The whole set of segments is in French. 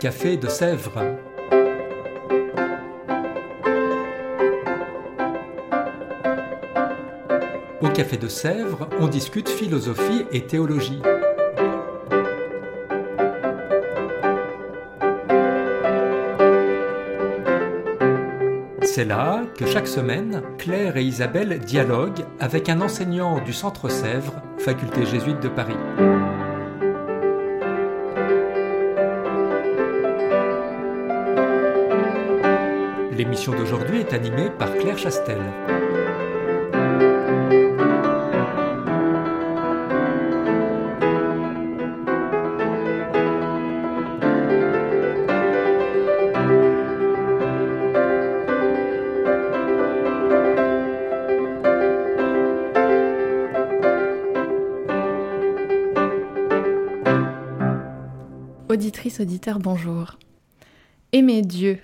Café de Sèvres. Au Café de Sèvres, on discute philosophie et théologie. C'est là que chaque semaine, Claire et Isabelle dialoguent avec un enseignant du Centre Sèvres, faculté jésuite de Paris. L'émission d'aujourd'hui est animée par Claire Chastel. Auditrice, auditeur, bonjour. Aimer Dieu,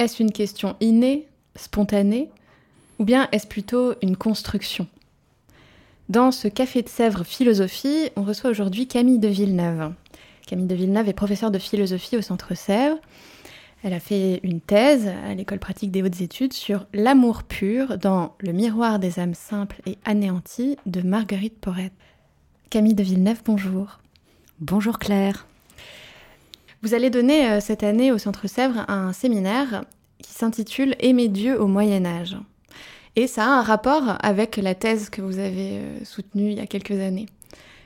est-ce une question innée, spontanée, ou bien est-ce plutôt une construction? Dans ce Café de Sèvres Philosophie, on reçoit aujourd'hui Camille de Villeneuve. Camille de Villeneuve est professeure de philosophie au Centre Sèvres. Elle a fait une thèse à l'École pratique des hautes études sur l'amour pur dans Le miroir des âmes simples et anéanties de Marguerite Porrette. Camille de Villeneuve, bonjour. Bonjour Claire. Vous allez donner euh, cette année au Centre Sèvres un séminaire qui s'intitule Aimer Dieu au Moyen Âge. Et ça a un rapport avec la thèse que vous avez euh, soutenue il y a quelques années.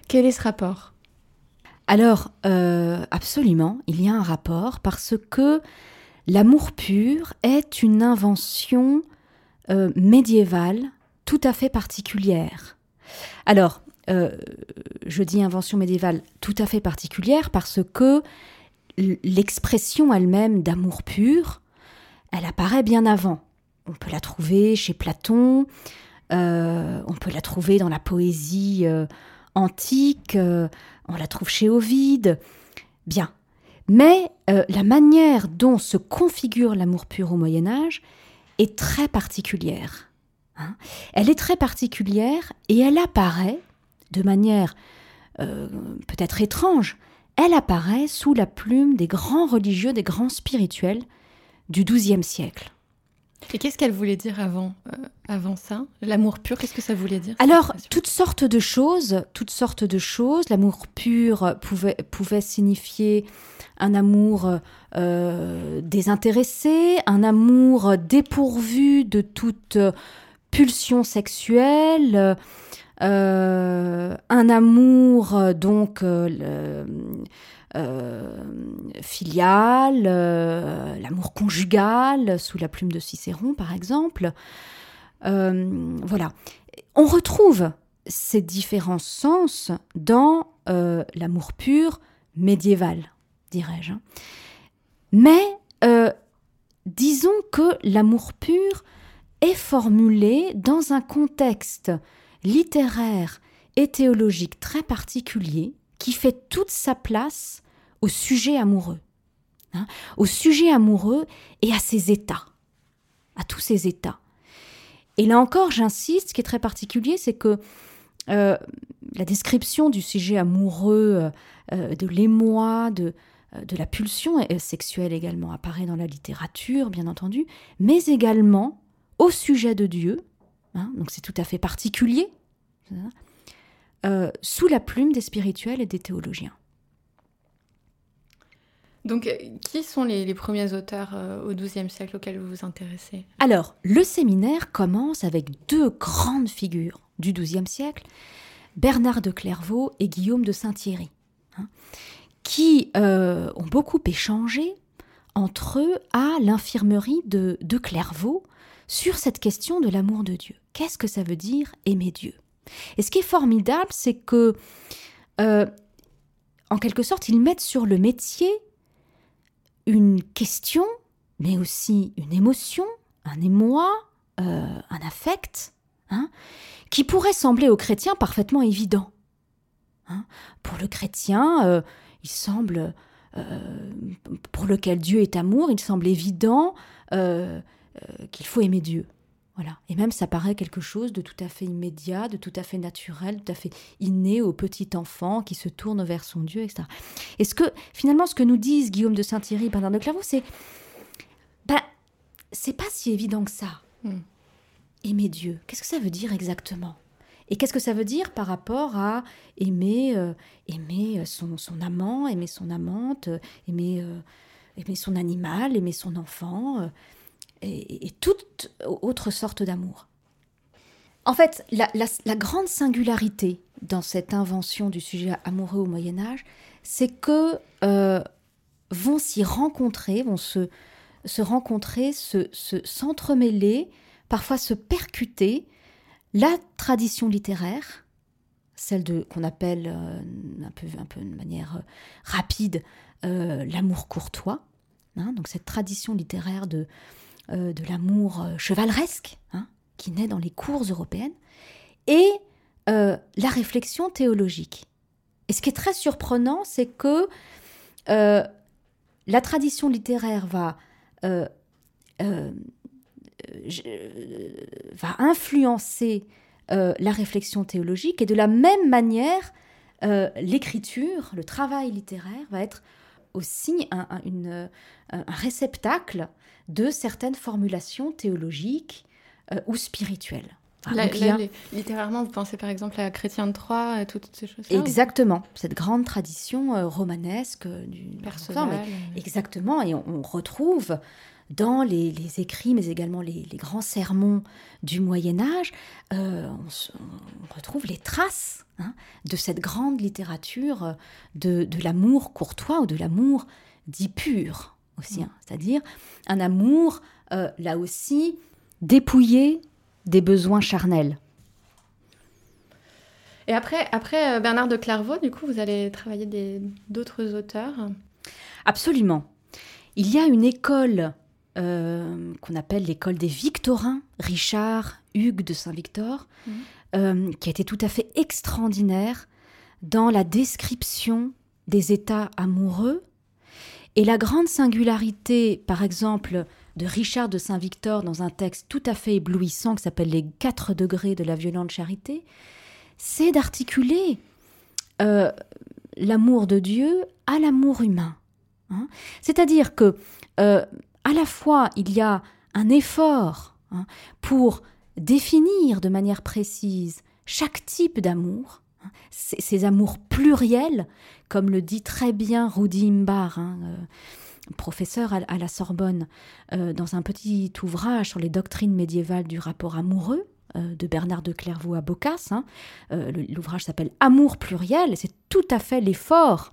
Quel est ce rapport? Alors, euh, absolument, il y a un rapport parce que l'amour pur est une invention médiévale tout à fait particulière. Alors, je dis invention médiévale tout à fait particulière parce que l'expression elle-même d'amour pur, elle apparaît bien avant. On peut la trouver chez Platon, euh, on peut la trouver dans la poésie euh, antique, euh, on la trouve chez Ovide. Bien. Mais la manière dont se configure l'amour pur au Moyen Âge est très particulière. Hein. elle est très particulière et elle apparaît de manière peut-être étrange, elle apparaît sous la plume des grands religieux, des grands spirituels du XIIe siècle. Et qu'est-ce qu'elle voulait dire avant, euh, avant ça? L'amour pur, qu'est-ce que ça voulait dire? Alors, toutes sortes de choses, toutes sortes de choses. L'amour pur pouvait, pouvait signifier un amour euh, désintéressé, un amour dépourvu de toute pulsion sexuelle, un amour euh, donc euh, filial, l'amour conjugal sous la plume de Cicéron par exemple. voilà, on retrouve ces différents sens dans l'amour pur médiéval, dirais-je. Mais disons que l'amour pur est formulé dans un contexte littéraire et théologique très particulier qui fait toute sa place au sujet amoureux. Hein, au sujet amoureux et à ses états. À tous ses états. Et là encore, j'insiste, ce qui est très particulier, c'est que euh, la description du sujet amoureux, euh, de l'émoi, de, euh, de la pulsion sexuelle également apparaît dans la littérature, bien entendu, mais également au sujet de Dieu, Hein, donc c'est tout à fait particulier, euh, sous la plume des spirituels et des théologiens. Donc, euh, qui sont les, premiers auteurs euh, au XIIe siècle auxquels vous vous intéressez? Alors, le séminaire commence avec deux grandes figures du XIIe siècle, Bernard de Clairvaux et Guillaume de Saint-Thierry, hein, qui ont beaucoup échangé entre eux à l'infirmerie de, de Clairvaux sur cette question de l'amour de Dieu. Qu'est-ce que ça veut dire aimer Dieu? Et ce qui est formidable, c'est que, euh, en quelque sorte, ils mettent sur le métier une question, mais aussi une émotion, un émoi, euh, un affect, hein, qui pourrait sembler aux chrétiens parfaitement évident. Hein. Pour le chrétien, euh, il semble, pour lequel Dieu est amour, il semble évident qu'il faut aimer Dieu. Voilà. Et même ça paraît quelque chose de tout à fait immédiat, de tout à fait naturel, tout à fait inné au petit enfant qui se tourne vers son Dieu, etc. Et ce que, finalement, ce que nous disent Guillaume de Saint-Thierry, Bernard de Clairvaux, c'est ben, c'est pas si évident que ça. Hmm. Aimer Dieu, qu'est-ce que ça veut dire exactement? Et qu'est-ce que ça veut dire par rapport à aimer, euh, aimer son, son, amant, aimer son amante, aimer, euh, aimer son animal, aimer son enfant et, toute autre sorte d'amour. En fait, la, grande singularité dans cette invention du sujet amoureux au Moyen Âge, c'est que euh, vont s'y rencontrer, vont se, se rencontrer, se, s'entremêler, parfois se percuter la tradition littéraire, celle de qu'on appelle euh, un peu un peu de manière euh, rapide l'amour courtois, hein, donc cette tradition littéraire de euh, de l'amour euh, chevaleresque, hein, qui naît dans les cours européennes, et euh, la réflexion théologique. Et ce qui est très surprenant, c'est que la tradition littéraire va, influencer la réflexion théologique, et de la même manière, l'écriture, le travail littéraire va être aussi un réceptacle de certaines formulations théologiques euh, ou spirituelles. littérairement, vous pensez par exemple à Chrétien de Troyes et toutes ces choses-là Exactement, cette grande tradition euh, romanesque du personnel. Exactement, et on, retrouve dans les, écrits, mais également les, grands sermons du Moyen Âge, euh, on, retrouve les traces hein, de cette grande littérature de, de l'amour courtois ou de l'amour dit pur aussi, hein. c'est-à-dire un amour, euh, là aussi, dépouillé des besoins charnels. Et après, après euh, Bernard de Clairvaux, du coup, vous allez travailler d'autres auteurs? Absolument. Il y a une école euh, qu'on appelle l'école des Victorins, Richard Hugues de Saint-Victor, mmh. qui a été tout à fait extraordinaire dans la description des états amoureux et la grande singularité, par exemple, de Richard de Saint-Victor dans un texte tout à fait éblouissant qui s'appelle Les quatre degrés de la violente charité, c'est d'articuler euh, l'amour de Dieu à l'amour humain. Hein. C'est-à-dire que euh, à la fois il y a un effort hein, pour définir de manière précise chaque type d'amour, hein, ces amours pluriels comme le dit très bien Rudi Imbar, hein, euh, professeur à, la Sorbonne, euh, dans un petit ouvrage sur les doctrines médiévales du rapport amoureux euh, de Bernard de Clairvaux à Boccace. Hein. L'ouvrage s'appelle Amour pluriel, c'est tout à fait l'effort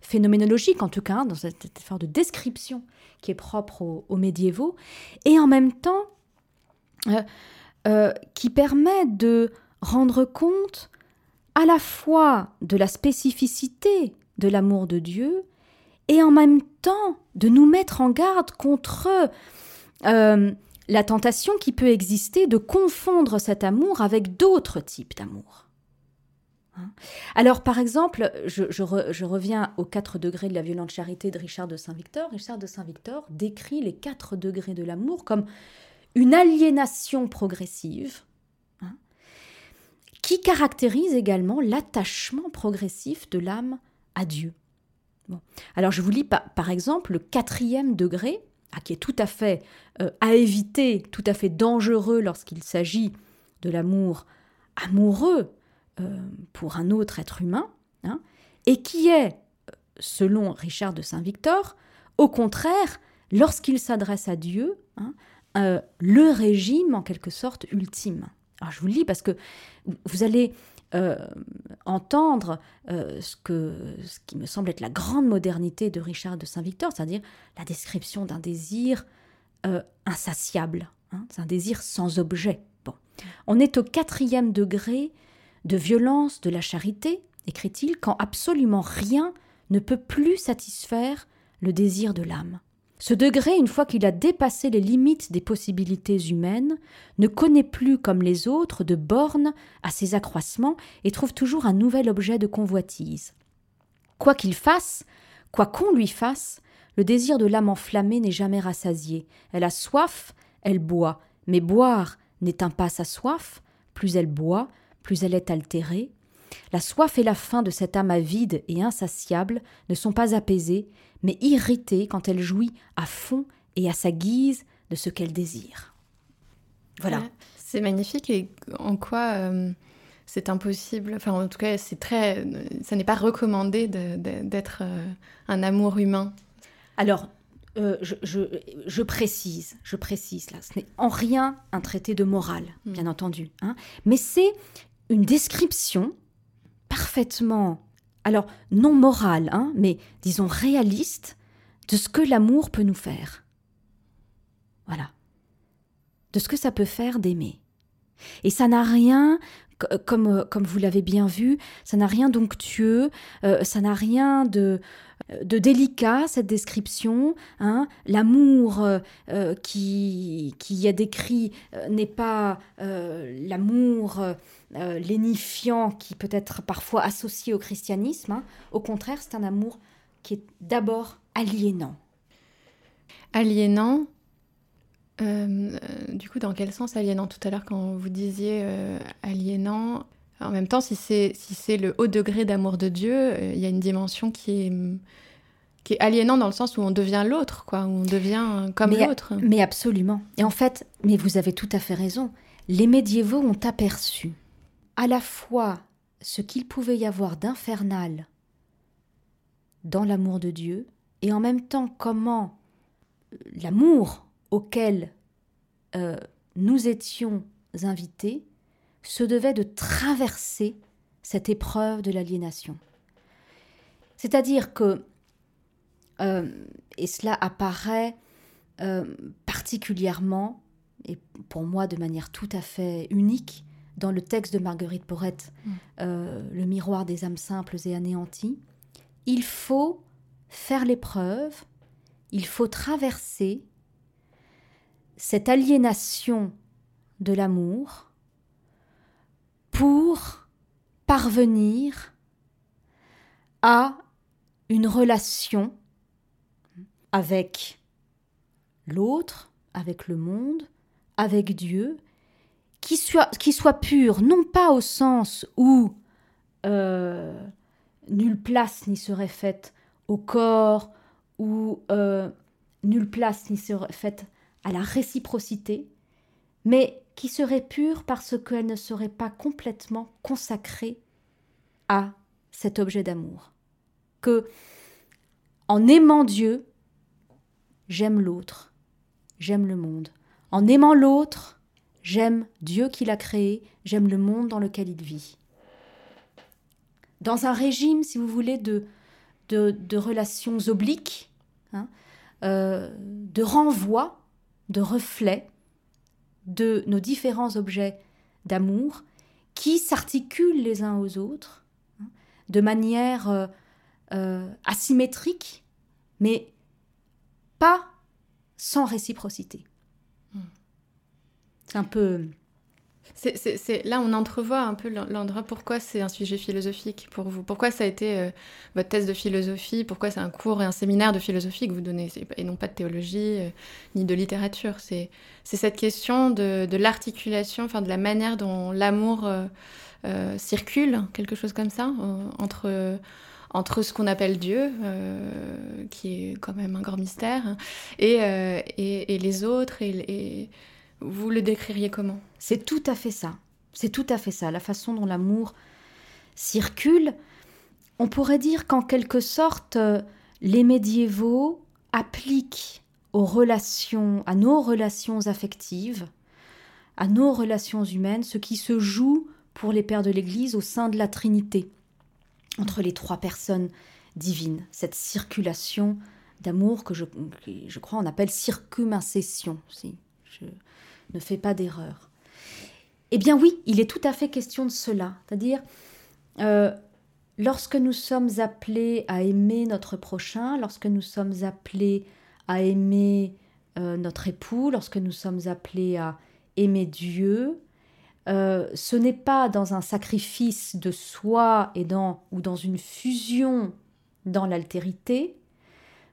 phénoménologique, en tout cas, dans cet effort de description qui est propre aux, médiévaux, et en même temps qui permet de rendre compte à la fois de la spécificité de l'amour de Dieu et en même temps de nous mettre en garde contre euh, la tentation qui peut exister de confondre cet amour avec d'autres types d'amour. Hein? Alors, par exemple, je, reviens aux quatre degrés de la violente charité de Richard de Saint-Victor. Richard de Saint-Victor décrit les quatre degrés de l'amour comme une aliénation progressive qui caractérise également l'attachement progressif de l'âme à Dieu. Alors je vous lis par, exemple le quatrième degré, ah, qui est tout à fait euh, à éviter, tout à fait dangereux lorsqu'il s'agit de l'amour amoureux euh, pour un autre être humain, hein, et qui est, selon Richard de Saint-Victor, au contraire, lorsqu'il s'adresse à Dieu, hein, euh, le régime en quelque sorte ultime. Alors je vous le lis parce que vous allez euh, entendre euh, ce, qui me semble être la grande modernité de Richard de Saint-Victor, c'est-à-dire la description d'un désir euh, insatiable, hein, c'est un désir sans objet. On est au quatrième degré de violence de la charité, écrit-il, quand absolument rien ne peut plus satisfaire le désir de l'âme. Ce degré, une fois qu'il a dépassé les limites des possibilités humaines, ne connaît plus, comme les autres, de bornes à ses accroissements et trouve toujours un nouvel objet de convoitise. Quoi qu'il fasse, quoi qu'on lui fasse, le désir de l'âme enflammée n'est jamais rassasié. Elle a soif, elle boit, mais boire n'éteint pas sa soif, plus elle boit, plus elle est altérée. La soif et la faim de cette âme avide et insatiable ne sont pas apaisées, mais irritées quand elle jouit à fond et à sa guise de ce qu'elle désire. Voilà. c'est magnifique et en quoi euh, c'est impossible, enfin en tout cas c'est très, ça n'est pas recommandé d'être euh, un amour humain. Alors euh, je, précise, je précise là, ce n'est en rien un traité de morale, hmm. bien entendu, hein, mais c'est une description parfaitement, alors non morale, hein, mais disons réaliste, de ce que l'amour peut nous faire. Voilà. De ce que ça peut faire d'aimer. Et ça n'a rien, comme, comme vous l'avez bien vu, ça n'a rien d'onctueux, euh, ça n'a rien de, de délicat, cette description. Hein. L'amour euh, euh, qui, qui y est décrit n'est pas l'amour lénifiant qui peut être parfois associé au christianisme. Hein. Au contraire, c'est un amour qui est d'abord aliénant. Aliénant, euh, du coup, dans quel sens aliénant? Tout à l'heure, quand vous disiez euh, aliénant, en même temps, si c'est si c'est le haut degré d'amour de Dieu, euh, il y a une dimension qui est qui est aliénant dans le sens où on devient l'autre, quoi, où on devient comme l'autre. Mais absolument. Et en fait, mais vous avez tout à fait raison. Les médiévaux ont aperçu à la fois ce qu'il pouvait y avoir d'infernal dans l'amour de Dieu, et en même temps comment l'amour auquel euh, nous étions invités se devait de traverser cette épreuve de l'aliénation. C'est-à-dire que, euh, et cela apparaît euh, particulièrement, et pour moi de manière tout à fait unique, dans le texte de Marguerite Porrette, mm. Le miroir des âmes simples et anéanties, il faut faire l'épreuve, il faut traverser cette aliénation de l'amour pour parvenir à une relation avec l'autre, avec le monde, avec Dieu, qui soit, pure, non pas au sens où euh, nulle place n'y serait faite au corps, ou euh, nulle place n'y serait faite à la réciprocité, mais qui serait pure parce qu'elle ne serait pas complètement consacrée à cet objet d'amour. Que, en aimant Dieu, j'aime l'autre, j'aime le monde. En aimant l'autre, j'aime Dieu qui l'a créé, j'aime le monde dans lequel il vit. Dans un régime, si vous voulez, de, de, relations obliques, hein, euh, de renvoi, de reflets de nos différents objets d'amour qui s'articulent les uns aux autres hein, de manière euh, euh, asymétrique, mais pas sans réciprocité. Hmm. C'est un peu là, on entrevoit un peu l'endroit pourquoi c'est un sujet philosophique pour vous? Pourquoi ça a été euh, votre thèse de philosophie? Pourquoi c'est un cours et un séminaire de philosophie que vous donnez? Et non pas de théologie euh, ni de littérature. C'est, cette question de, l'articulation, de la manière dont l'amour euh, circule, quelque chose comme ça, entre ce qu'on appelle Dieu, qui est quand même un grand mystère, et, et, les autres, et, vous le décririez comment? C'est tout à fait ça. C'est tout à fait ça. La façon dont l'amour circule. On pourrait dire qu'en quelque sorte, euh, les médiévaux appliquent aux relations, à nos relations affectives, à nos relations humaines, ce qui se joue pour les pères de l'Église au sein de la Trinité, entre les trois personnes divines, cette circulation d'amour que je, je, crois on appelle circumincession, si ne fais pas d'erreur. Eh bien oui, il est tout à fait question de cela. C'est-à-dire, euh, lorsque nous sommes appelés à aimer notre prochain, lorsque nous sommes appelés à aimer euh, notre époux, lorsque nous sommes appelés à aimer Dieu, euh, ce n'est pas dans un sacrifice de soi et dans, ou dans une fusion dans l'altérité,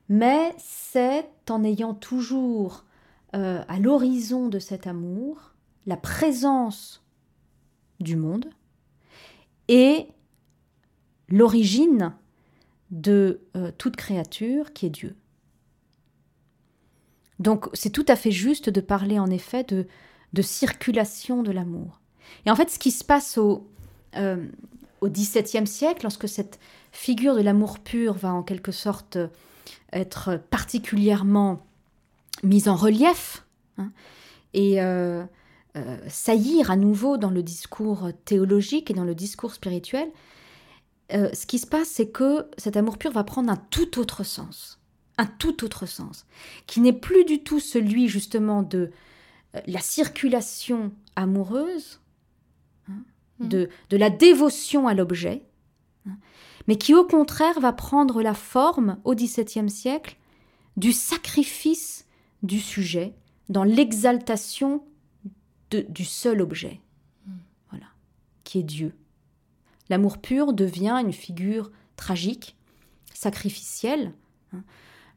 mais c'est en ayant toujours euh, à l'horizon de cet amour la présence du monde et l'origine de euh, toute créature qui est Dieu. Donc c'est tout à fait juste de parler en effet de, de circulation de l'amour. Et en fait ce qui se passe au, euh, au XVIIe siècle, lorsque cette figure de l'amour pur va en quelque sorte être particulièrement mise en relief hein, et euh, euh, saillir à nouveau dans le discours théologique et dans le discours spirituel, euh, ce qui se passe, c'est que cet amour pur va prendre un tout autre sens, un tout autre sens, qui n'est plus du tout celui justement de la circulation amoureuse, hein, mmh. de, de, la dévotion à l'objet, hein, mais qui au contraire va prendre la forme au XVIIe siècle du sacrifice du sujet dans l'exaltation du seul objet, voilà, qui est Dieu. L'amour pur devient une figure tragique, sacrificielle. Hein.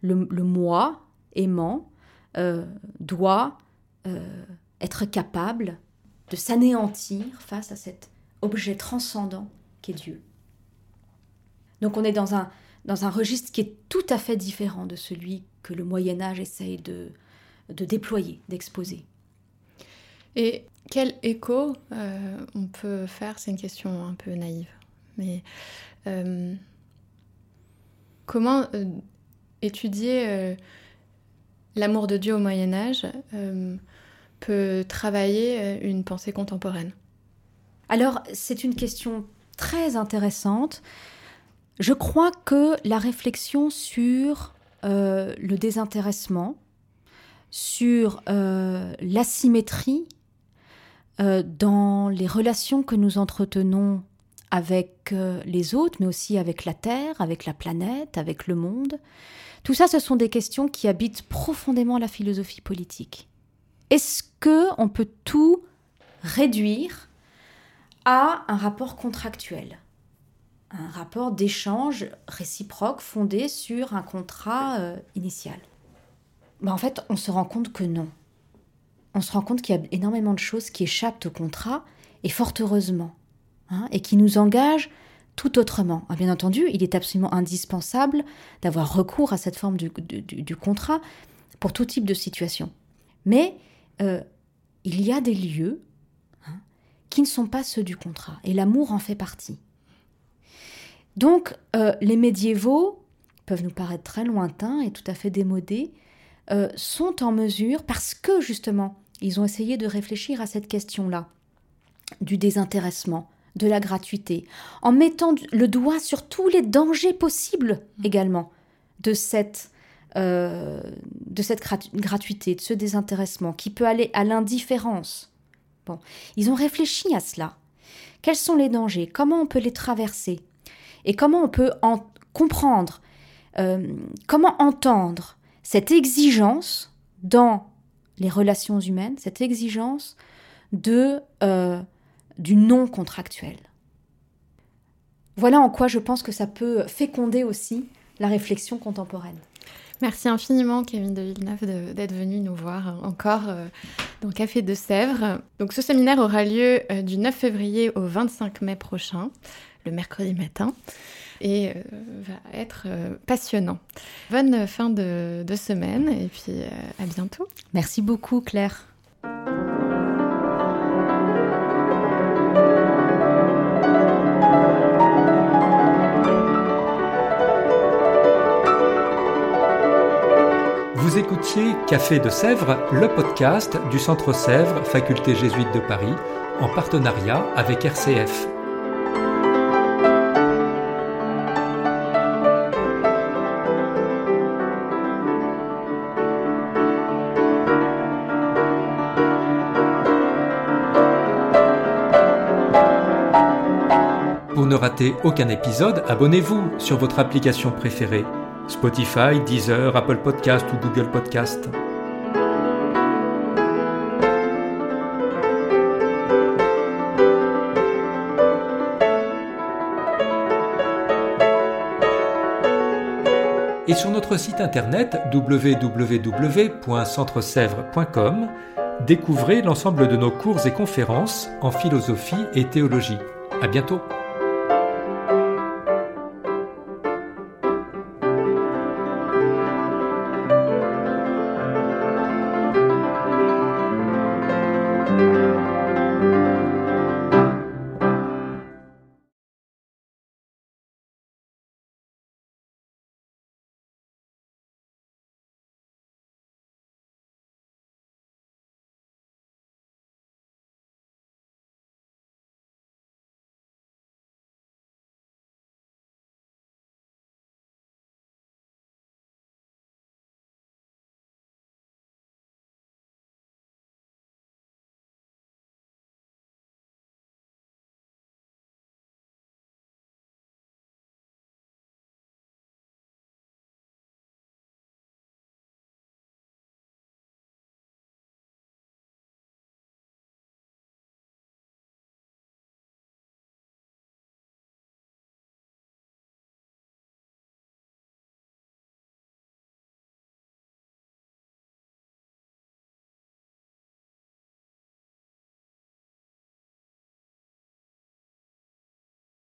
Le, moi aimant euh, doit euh, être capable de s'anéantir face à cet objet transcendant qu'est Dieu. Donc on est dans un, dans un registre qui est tout à fait différent de celui que le Moyen Âge essaye de, de déployer, d'exposer. Et quel écho euh, on peut faire? C'est une question un peu naïve. Mais euh, comment euh, étudier l'amour de Dieu au Moyen Âge peut travailler une pensée contemporaine? Alors, c'est une question très intéressante. Je crois que la réflexion sur le désintéressement, sur l'asymétrie euh, dans les relations que nous entretenons avec euh, les autres, mais aussi avec la Terre, avec la planète, avec le monde. Tout ça, ce sont des questions qui habitent profondément la philosophie politique. Est-ce que on peut tout réduire à un rapport contractuel, un rapport d'échange réciproque fondé sur un contrat euh, initial ben, En fait, on se rend compte que non on se rend compte qu'il y a énormément de choses qui échappent au contrat, et fort heureusement, hein, et qui nous engagent tout autrement. Ah, bien entendu, il est absolument indispensable d'avoir recours à cette forme du, contrat pour tout type de situation. Mais euh, il y a des lieux hein, qui ne sont pas ceux du contrat, et l'amour en fait partie. Donc, euh, les médiévaux peuvent nous paraître très lointains et tout à fait démodés, euh, sont en mesure, parce que justement, ils ont essayé de réfléchir à cette question-là, du désintéressement, de la gratuité, en mettant le doigt sur tous les dangers possibles mmh. également de cette, euh, de cette gratuité, de ce désintéressement, qui peut aller à l'indifférence. Bon, ils ont réfléchi à cela. Quels sont les dangers? Comment on peut les traverser? Et comment on peut en comprendre euh, Comment entendre cette exigence dans les relations humaines, cette exigence de, euh, du non contractuel. Voilà en quoi je pense que ça peut féconder aussi la réflexion contemporaine. Merci infiniment, Kevin de Villeneuve, d'être venu nous voir encore euh, dans Café de Sèvres. Donc, ce séminaire aura lieu du 9 février au 25 mai prochain, le mercredi matin et euh, va être euh, passionnant. Bonne fin de, semaine et puis euh, à bientôt. Merci beaucoup Claire. Vous écoutiez Café de Sèvres, le podcast du Centre Sèvres, Faculté jésuite de Paris, en partenariat avec RCF. Rater aucun épisode, abonnez-vous sur votre application préférée. Spotify, Deezer, Apple Podcast ou Google Podcast. Et sur notre site internet www.centresèvres.com, Découvrez l'ensemble de nos cours et conférences en philosophie et théologie. À bientôt!